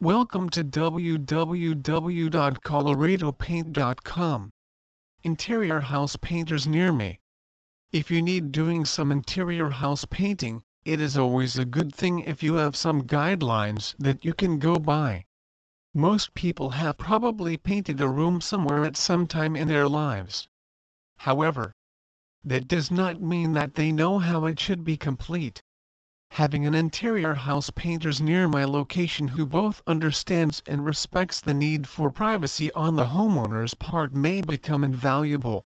Welcome to www.coloritopaint.com. Interior house painters near me. If you need doing some interior house painting, it is always a good thing if you have some guidelines that you can go by. Most people have probably painted a room somewhere at some time in their lives. However, that does not mean that they know how it should be complete. Having an interior house painters near my location who both understands and respects the need for privacy on the homeowner's part may become invaluable.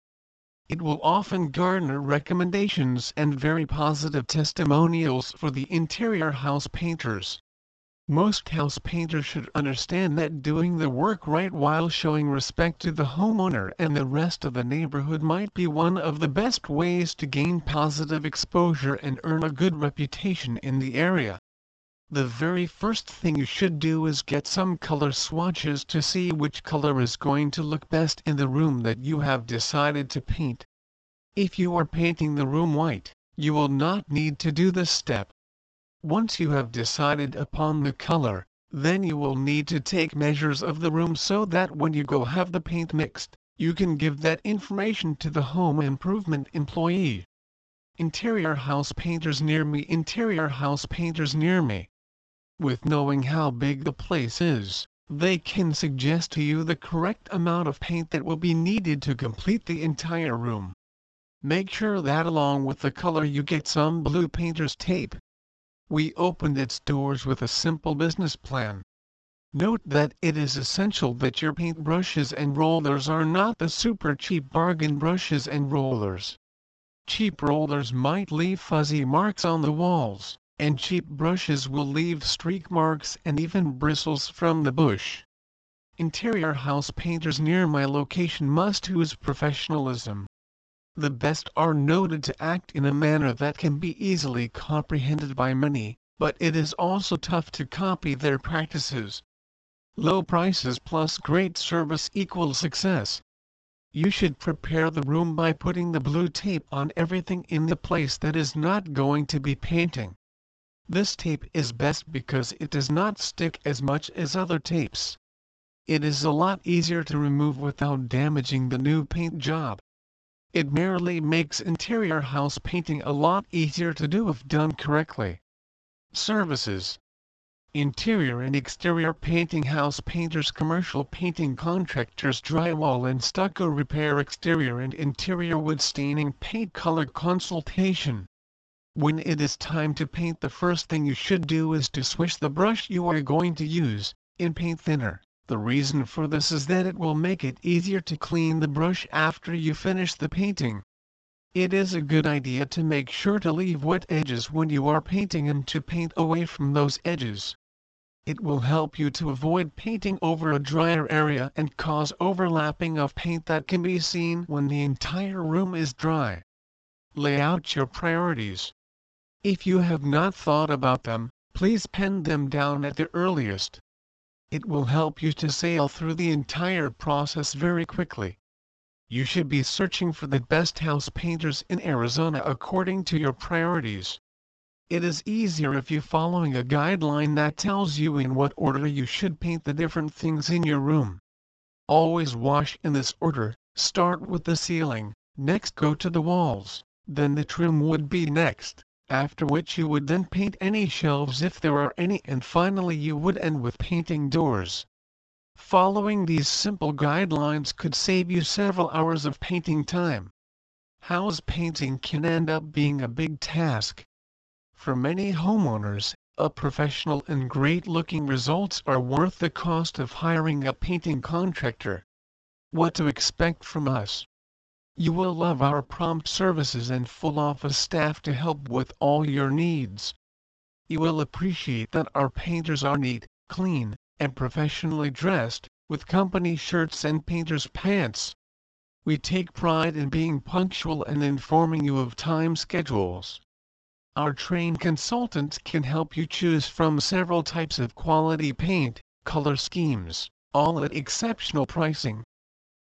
It will often garner recommendations and very positive testimonials for the interior house painters. Most house painters should understand that doing the work right while showing respect to the homeowner and the rest of the neighborhood might be one of the best ways to gain positive exposure and earn a good reputation in the area. The very first thing you should do is get some color swatches to see which color is going to look best in the room that you have decided to paint. If you are painting the room white, you will not need to do this step. Once you have decided upon the color, then you will need to take measures of the room so that when you go have the paint mixed, you can give that information to the home improvement employee. Interior house painters near me Interior house painters near me. With knowing how big the place is, they can suggest to you the correct amount of paint that will be needed to complete the entire room. Make sure that along with the color you get some blue painter's tape, we opened its doors with a simple business plan. Note that it is essential that your paint brushes and rollers are not the super cheap bargain brushes and rollers. Cheap rollers might leave fuzzy marks on the walls, and cheap brushes will leave streak marks and even bristles from the bush. Interior house painters near my location must use professionalism. The best are noted to act in a manner that can be easily comprehended by many, but it is also tough to copy their practices. Low prices plus great service equals success. You should prepare the room by putting the blue tape on everything in the place that is not going to be painting. This tape is best because it does not stick as much as other tapes. It is a lot easier to remove without damaging the new paint job. It merely makes interior house painting a lot easier to do if done correctly. Services Interior and exterior painting house painters commercial painting contractors drywall and stucco repair exterior and interior wood staining paint color consultation. When it is time to paint the first thing you should do is to swish the brush you are going to use, in paint thinner. The reason for this is that it will make it easier to clean the brush after you finish the painting. It is a good idea to make sure to leave wet edges when you are painting and to paint away from those edges. It will help you to avoid painting over a drier area and cause overlapping of paint that can be seen when the entire room is dry. Lay out your priorities. If you have not thought about them, please pen them down at the earliest. It will help you to sail through the entire process very quickly. You should be searching for the best house painters in Arizona according to your priorities. It is easier if you following a guideline that tells you in what order you should paint the different things in your room. Always wash in this order, start with the ceiling, next go to the walls, then the trim would be next after which you would then paint any shelves if there are any and finally you would end with painting doors. Following these simple guidelines could save you several hours of painting time. House painting can end up being a big task. For many homeowners, a professional and great looking results are worth the cost of hiring a painting contractor. What to expect from us? You will love our prompt services and full office staff to help with all your needs. You will appreciate that our painters are neat, clean, and professionally dressed, with company shirts and painter's pants. We take pride in being punctual and informing you of time schedules. Our trained consultants can help you choose from several types of quality paint, color schemes, all at exceptional pricing.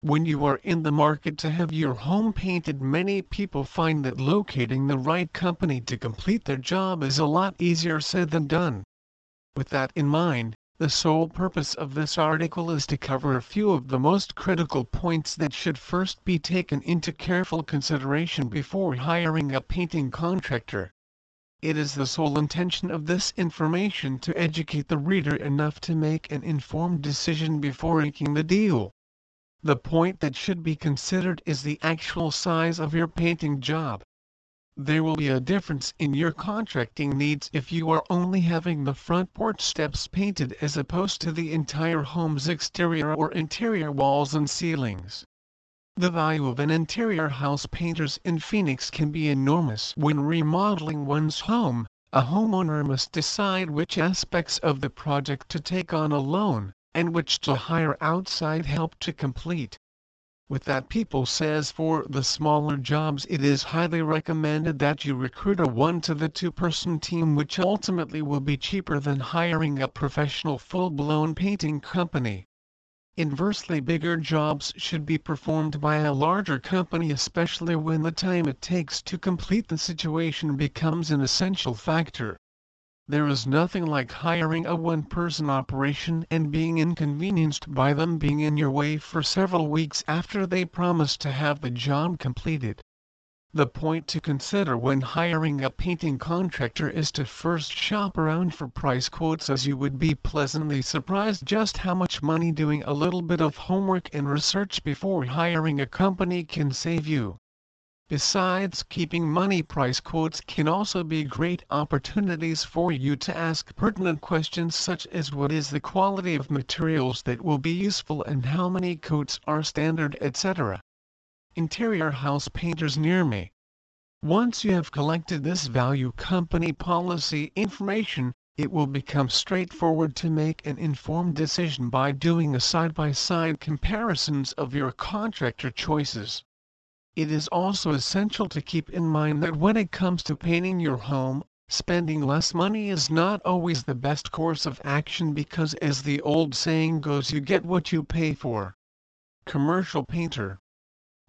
When you are in the market to have your home painted many people find that locating the right company to complete their job is a lot easier said than done. With that in mind, The sole purpose of this article is to cover a few of the most critical points that should first be taken into careful consideration before hiring a painting contractor. It is the sole intention of this information to educate the reader enough to make an informed decision before inking the deal. The point that should be considered is the actual size of your painting job. There will be a difference in your contracting needs if you are only having the front porch steps painted as opposed to the entire home's exterior or interior walls and ceilings. The value of an interior house painters in Phoenix can be enormous. When remodeling one's home, a homeowner must decide which aspects of the project to take on alone, and which to hire outside help to complete. With that people says for the smaller jobs it is highly recommended that you recruit a 1 to the 2 person team which ultimately will be cheaper than hiring a professional full-blown painting company. Inversely bigger jobs should be performed by a larger company especially when the time it takes to complete the situation becomes an essential factor. There is nothing like hiring a one-person operation and being inconvenienced by them being in your way for several weeks after they promise to have the job completed. The point to consider when hiring a painting contractor is to first shop around for price quotes as you would be pleasantly surprised just how much money doing a little bit of homework and research before hiring a company can save you. Besides keeping money price quotes can also be great opportunities for you to ask pertinent questions such as what is the quality of materials that will be useful and how many coats are standard etc. Interior house painters near me. Once you have collected this value company policy information, it will become straightforward to make an informed decision by doing a side-by-side -side comparisons of your contractor choices. It is also essential to keep in mind that when it comes to painting your home, spending less money is not always the best course of action because as the old saying goes you get what you pay for. Commercial painter.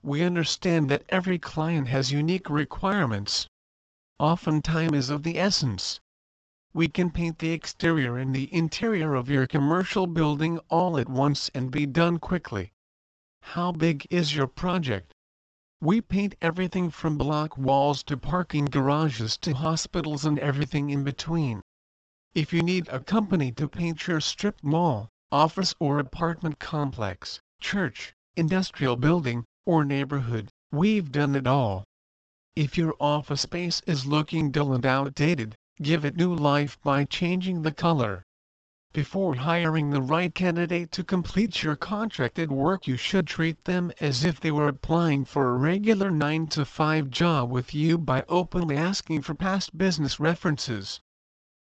We understand that every client has unique requirements. Often time is of the essence. We can paint the exterior and the interior of your commercial building all at once and be done quickly. How big is your project? We paint everything from block walls to parking garages to hospitals and everything in between. If you need a company to paint your strip mall, office or apartment complex, church, industrial building, or neighborhood, we've done it all. If your office space is looking dull and outdated, give it new life by changing the color. Before hiring the right candidate to complete your contracted work you should treat them as if they were applying for a regular 9 to 5 job with you by openly asking for past business references.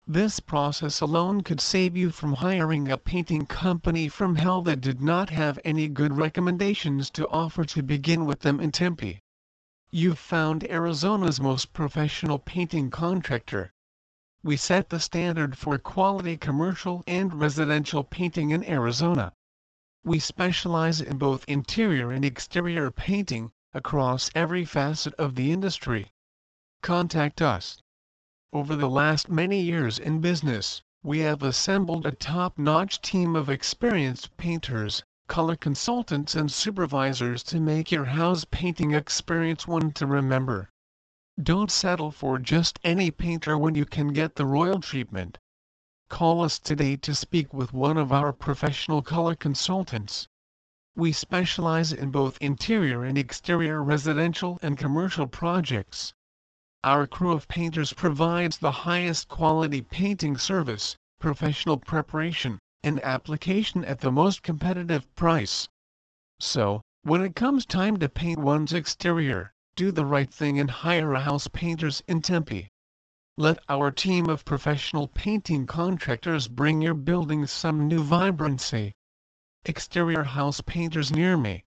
This process alone could save you from hiring a painting company from hell that did not have any good recommendations to offer to begin with them in Tempe. You've found Arizona's most professional painting contractor we set the standard for quality commercial and residential painting in Arizona. We specialize in both interior and exterior painting, across every facet of the industry. Contact us. Over the last many years in business, we have assembled a top-notch team of experienced painters, color consultants and supervisors to make your house painting experience one to remember. Don't settle for just any painter when you can get the royal treatment. Call us today to speak with one of our professional color consultants. We specialize in both interior and exterior residential and commercial projects. Our crew of painters provides the highest quality painting service, professional preparation, and application at the most competitive price. So, when it comes time to paint one's exterior, do the right thing and hire a house painters in Tempe. Let our team of professional painting contractors bring your building some new vibrancy. Exterior house painters near me.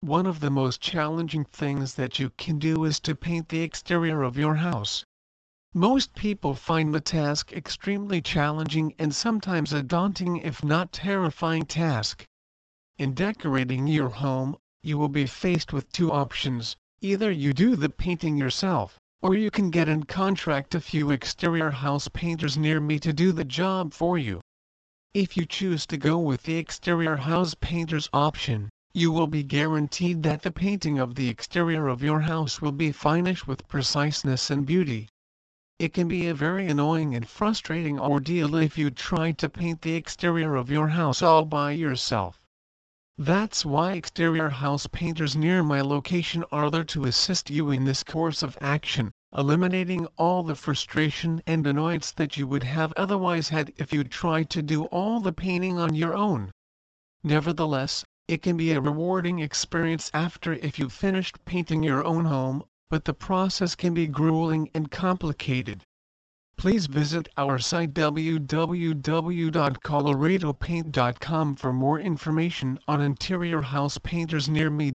One of the most challenging things that you can do is to paint the exterior of your house. Most people find the task extremely challenging and sometimes a daunting if not terrifying task. In decorating your home, you will be faced with two options Either you do the painting yourself, or you can get and contract a few exterior house painters near me to do the job for you. If you choose to go with the exterior house painter's option, you will be guaranteed that the painting of the exterior of your house will be finished with preciseness and beauty. It can be a very annoying and frustrating ordeal if you try to paint the exterior of your house all by yourself. That's why exterior house painters near my location are there to assist you in this course of action, eliminating all the frustration and annoyance that you would have otherwise had if you tried to do all the painting on your own. Nevertheless, it can be a rewarding experience after if you've finished painting your own home, but the process can be grueling and complicated. Please visit our site www.coloritopaint.com for more information on interior house painters near me.